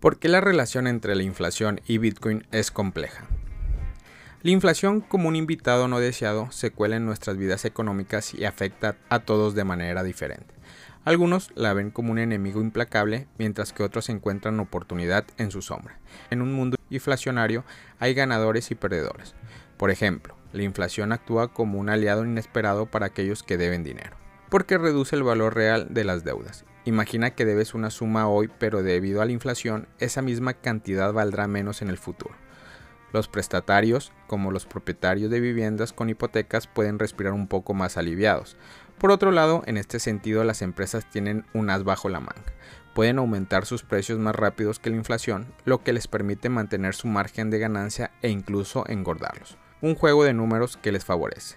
¿Por qué la relación entre la inflación y Bitcoin es compleja? La inflación, como un invitado no deseado, se cuela en nuestras vidas económicas y afecta a todos de manera diferente. Algunos la ven como un enemigo implacable, mientras que otros encuentran oportunidad en su sombra. En un mundo inflacionario hay ganadores y perdedores. Por ejemplo, la inflación actúa como un aliado inesperado para aquellos que deben dinero, porque reduce el valor real de las deudas Imagina que debes una suma hoy, pero debido a la inflación, esa misma cantidad valdrá menos en el futuro. Los prestatarios, como los propietarios de viviendas con hipotecas, pueden respirar un poco más aliviados. Por otro lado, en este sentido, las empresas tienen un as bajo la manga. Pueden aumentar sus precios más rápidos que la inflación, lo que les permite mantener su margen de ganancia e incluso engordarlos. Un juego de números que les favorece.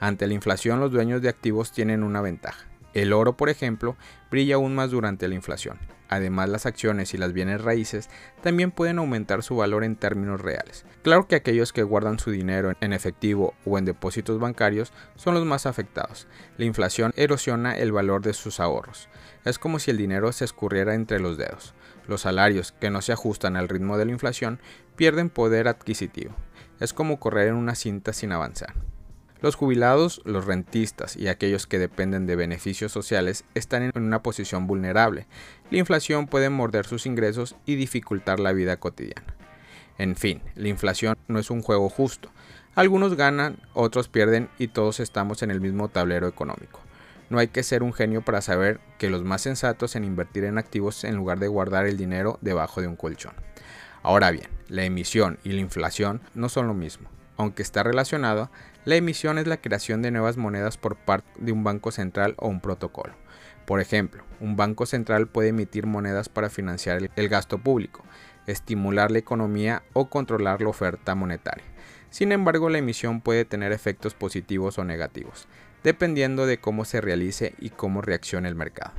Ante la inflación, los dueños de activos tienen una ventaja el oro, por ejemplo, brilla aún más durante la inflación. Además, las acciones y las bienes raíces también pueden aumentar su valor en términos reales. Claro que aquellos que guardan su dinero en efectivo o en depósitos bancarios son los más afectados. La inflación erosiona el valor de sus ahorros. Es como si el dinero se escurriera entre los dedos. Los salarios que no se ajustan al ritmo de la inflación pierden poder adquisitivo. Es como correr en una cinta sin avanzar. Los jubilados, los rentistas y aquellos que dependen de beneficios sociales están en una posición vulnerable. La inflación puede morder sus ingresos y dificultar la vida cotidiana. En fin, la inflación no es un juego justo. Algunos ganan, otros pierden y todos estamos en el mismo tablero económico. No hay que ser un genio para saber que los más sensatos en invertir en activos en lugar de guardar el dinero debajo de un colchón. Ahora bien, la emisión y la inflación no son lo mismo. Aunque está relacionado, la emisión es la creación de nuevas monedas por parte de un banco central o un protocolo. Por ejemplo, un banco central puede emitir monedas para financiar el gasto público, estimular la economía o controlar la oferta monetaria. Sin embargo, la emisión puede tener efectos positivos o negativos, dependiendo de cómo se realice y cómo reaccione el mercado.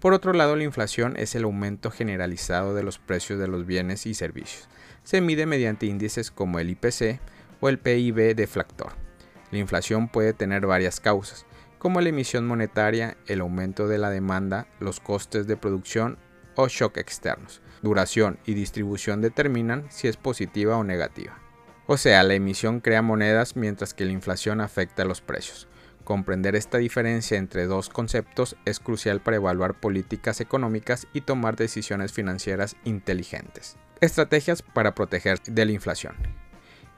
Por otro lado, la inflación es el aumento generalizado de los precios de los bienes y servicios. Se mide mediante índices como el IPC o el PIB deflactor la inflación puede tener varias causas, como la emisión monetaria, el aumento de la demanda, los costes de producción o shock externos. Duración y distribución determinan si es positiva o negativa. O sea, la emisión crea monedas mientras que la inflación afecta los precios. Comprender esta diferencia entre dos conceptos es crucial para evaluar políticas económicas y tomar decisiones financieras inteligentes. Estrategias para proteger de la inflación.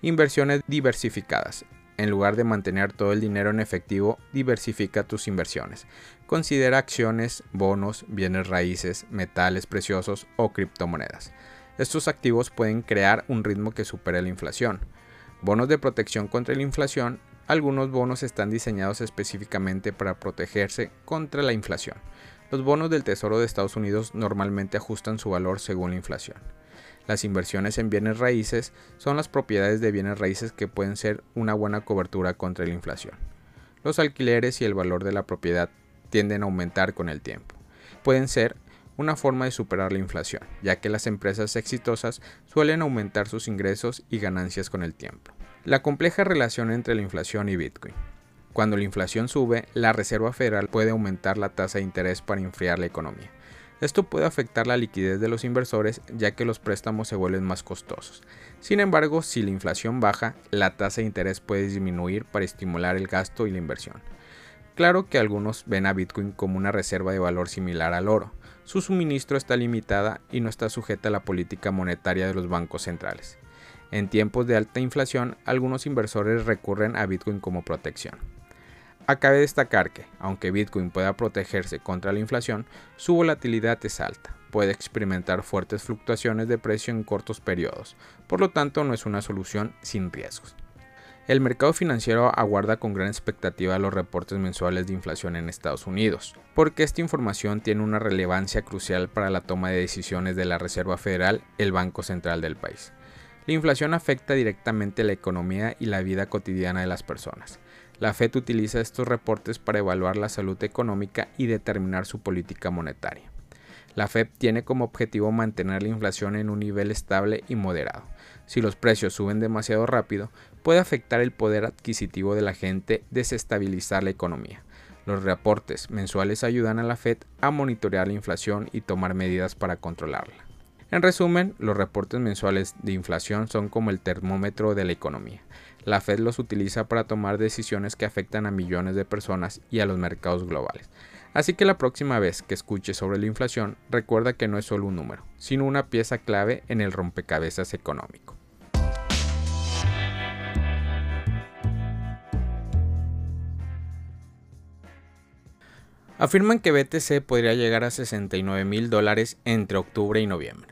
Inversiones diversificadas. En lugar de mantener todo el dinero en efectivo, diversifica tus inversiones. Considera acciones, bonos, bienes raíces, metales preciosos o criptomonedas. Estos activos pueden crear un ritmo que supere la inflación. Bonos de protección contra la inflación. Algunos bonos están diseñados específicamente para protegerse contra la inflación. Los bonos del Tesoro de Estados Unidos normalmente ajustan su valor según la inflación. Las inversiones en bienes raíces son las propiedades de bienes raíces que pueden ser una buena cobertura contra la inflación. Los alquileres y el valor de la propiedad tienden a aumentar con el tiempo. Pueden ser una forma de superar la inflación, ya que las empresas exitosas suelen aumentar sus ingresos y ganancias con el tiempo. La compleja relación entre la inflación y Bitcoin. Cuando la inflación sube, la Reserva Federal puede aumentar la tasa de interés para enfriar la economía. Esto puede afectar la liquidez de los inversores ya que los préstamos se vuelven más costosos. Sin embargo, si la inflación baja, la tasa de interés puede disminuir para estimular el gasto y la inversión. Claro que algunos ven a Bitcoin como una reserva de valor similar al oro. Su suministro está limitada y no está sujeta a la política monetaria de los bancos centrales. En tiempos de alta inflación, algunos inversores recurren a Bitcoin como protección. Acabe destacar que, aunque Bitcoin pueda protegerse contra la inflación, su volatilidad es alta. Puede experimentar fuertes fluctuaciones de precio en cortos periodos, por lo tanto no es una solución sin riesgos. El mercado financiero aguarda con gran expectativa los reportes mensuales de inflación en Estados Unidos, porque esta información tiene una relevancia crucial para la toma de decisiones de la Reserva Federal, el Banco Central del país. La inflación afecta directamente la economía y la vida cotidiana de las personas. La FED utiliza estos reportes para evaluar la salud económica y determinar su política monetaria. La FED tiene como objetivo mantener la inflación en un nivel estable y moderado. Si los precios suben demasiado rápido, puede afectar el poder adquisitivo de la gente, desestabilizar la economía. Los reportes mensuales ayudan a la Fed a monitorear la inflación y tomar medidas para controlarla. En resumen, los reportes mensuales de inflación son como el termómetro de la economía. La Fed los utiliza para tomar decisiones que afectan a millones de personas y a los mercados globales. Así que la próxima vez que escuches sobre la inflación, recuerda que no es solo un número, sino una pieza clave en el rompecabezas económico. Afirman que BTC podría llegar a 69 mil dólares entre octubre y noviembre.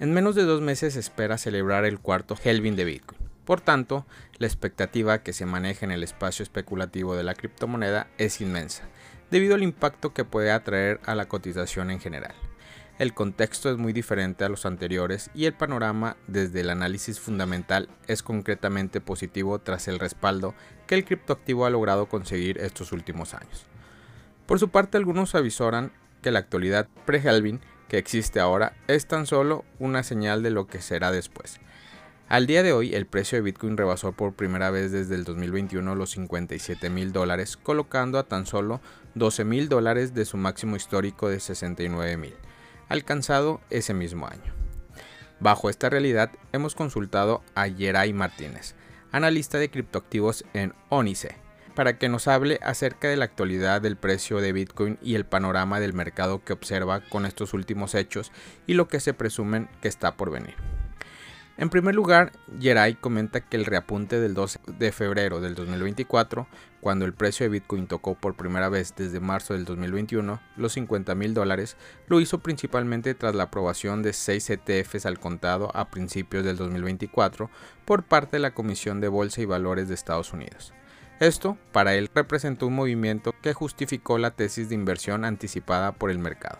En menos de dos meses se espera celebrar el cuarto Helvin de Bitcoin. Por tanto, la expectativa que se maneja en el espacio especulativo de la criptomoneda es inmensa, debido al impacto que puede atraer a la cotización en general. El contexto es muy diferente a los anteriores y el panorama desde el análisis fundamental es concretamente positivo tras el respaldo que el criptoactivo ha logrado conseguir estos últimos años. Por su parte, algunos avisoran que la actualidad pre-Helvin que existe ahora es tan solo una señal de lo que será después. Al día de hoy, el precio de Bitcoin rebasó por primera vez desde el 2021 los 57 mil dólares, colocando a tan solo 12 mil dólares de su máximo histórico de 69 mil, alcanzado ese mismo año. Bajo esta realidad, hemos consultado a Yeray Martínez, analista de criptoactivos en Onice, para que nos hable acerca de la actualidad del precio de Bitcoin y el panorama del mercado que observa con estos últimos hechos y lo que se presumen que está por venir. En primer lugar, Yeray comenta que el reapunte del 12 de febrero del 2024, cuando el precio de Bitcoin tocó por primera vez desde marzo del 2021 los 50 mil dólares, lo hizo principalmente tras la aprobación de 6 ETFs al contado a principios del 2024 por parte de la Comisión de Bolsa y Valores de Estados Unidos. Esto, para él, representó un movimiento que justificó la tesis de inversión anticipada por el mercado,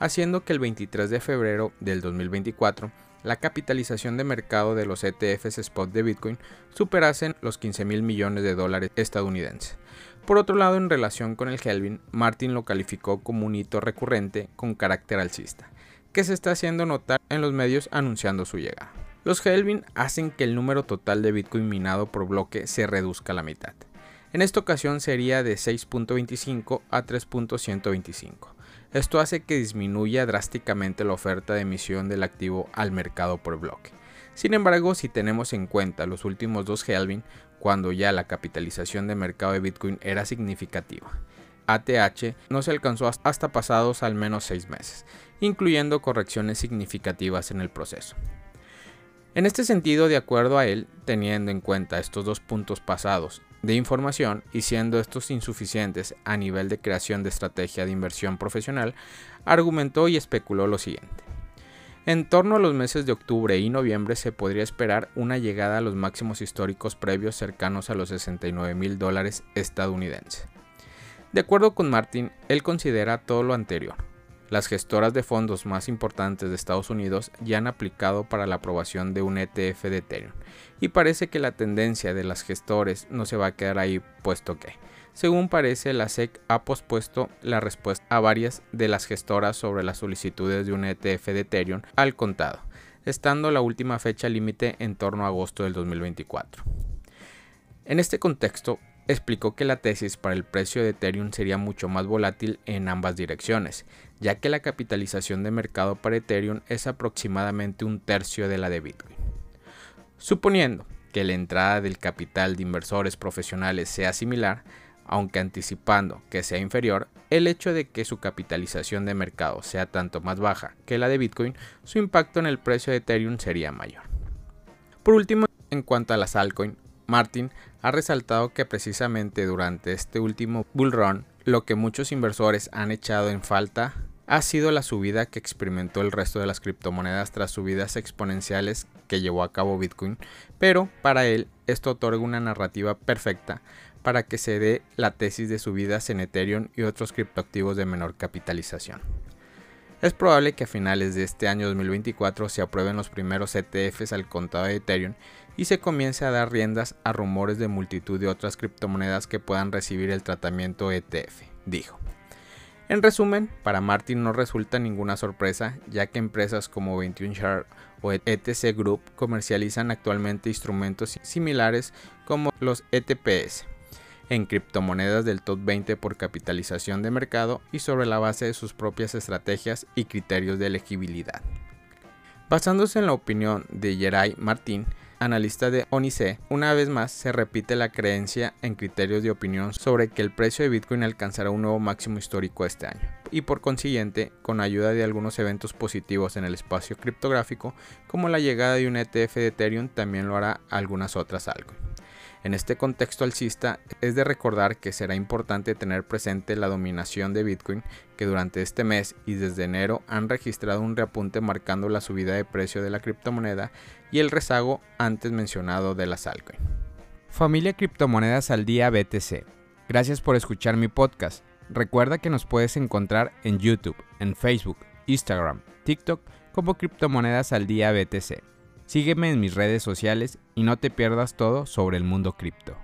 haciendo que el 23 de febrero del 2024 la capitalización de mercado de los ETFs spot de Bitcoin superasen los 15 mil millones de dólares estadounidenses. Por otro lado, en relación con el Helvin, Martin lo calificó como un hito recurrente con carácter alcista, que se está haciendo notar en los medios anunciando su llegada. Los Helvin hacen que el número total de Bitcoin minado por bloque se reduzca a la mitad. En esta ocasión sería de 6.25 a 3.125. Esto hace que disminuya drásticamente la oferta de emisión del activo al mercado por bloque. Sin embargo, si tenemos en cuenta los últimos dos Helvin, cuando ya la capitalización de mercado de Bitcoin era significativa, ATH no se alcanzó hasta pasados al menos 6 meses, incluyendo correcciones significativas en el proceso. En este sentido, de acuerdo a él, teniendo en cuenta estos dos puntos pasados de información y siendo estos insuficientes a nivel de creación de estrategia de inversión profesional, argumentó y especuló lo siguiente. En torno a los meses de octubre y noviembre se podría esperar una llegada a los máximos históricos previos cercanos a los 69 mil dólares estadounidenses. De acuerdo con Martin, él considera todo lo anterior, las gestoras de fondos más importantes de Estados Unidos ya han aplicado para la aprobación de un ETF de Ethereum y parece que la tendencia de las gestores no se va a quedar ahí puesto que, según parece, la SEC ha pospuesto la respuesta a varias de las gestoras sobre las solicitudes de un ETF de Ethereum al contado, estando la última fecha límite en torno a agosto del 2024. En este contexto, explicó que la tesis para el precio de Ethereum sería mucho más volátil en ambas direcciones, ya que la capitalización de mercado para Ethereum es aproximadamente un tercio de la de Bitcoin. Suponiendo que la entrada del capital de inversores profesionales sea similar, aunque anticipando que sea inferior, el hecho de que su capitalización de mercado sea tanto más baja que la de Bitcoin, su impacto en el precio de Ethereum sería mayor. Por último, en cuanto a las altcoins, Martin ha resaltado que precisamente durante este último bull run, lo que muchos inversores han echado en falta ha sido la subida que experimentó el resto de las criptomonedas tras subidas exponenciales que llevó a cabo Bitcoin, pero para él esto otorga una narrativa perfecta para que se dé la tesis de subidas en Ethereum y otros criptoactivos de menor capitalización. Es probable que a finales de este año 2024 se aprueben los primeros ETFs al contado de Ethereum y se comience a dar riendas a rumores de multitud de otras criptomonedas que puedan recibir el tratamiento ETF, dijo. En resumen, para Martin no resulta ninguna sorpresa, ya que empresas como 21 Share o ETC Group comercializan actualmente instrumentos similares como los ETPS en criptomonedas del top 20 por capitalización de mercado y sobre la base de sus propias estrategias y criterios de elegibilidad. Basándose en la opinión de Geray Martín, analista de ONICE, una vez más se repite la creencia en criterios de opinión sobre que el precio de Bitcoin alcanzará un nuevo máximo histórico este año, y por consiguiente, con ayuda de algunos eventos positivos en el espacio criptográfico, como la llegada de un ETF de Ethereum, también lo hará algunas otras algo. En este contexto alcista es de recordar que será importante tener presente la dominación de Bitcoin que durante este mes y desde enero han registrado un reapunte marcando la subida de precio de la criptomoneda y el rezago antes mencionado de las altcoin. Familia Criptomonedas al Día BTC. Gracias por escuchar mi podcast. Recuerda que nos puedes encontrar en YouTube, en Facebook, Instagram, TikTok como Criptomonedas al Día BTC. Sígueme en mis redes sociales y no te pierdas todo sobre el mundo cripto.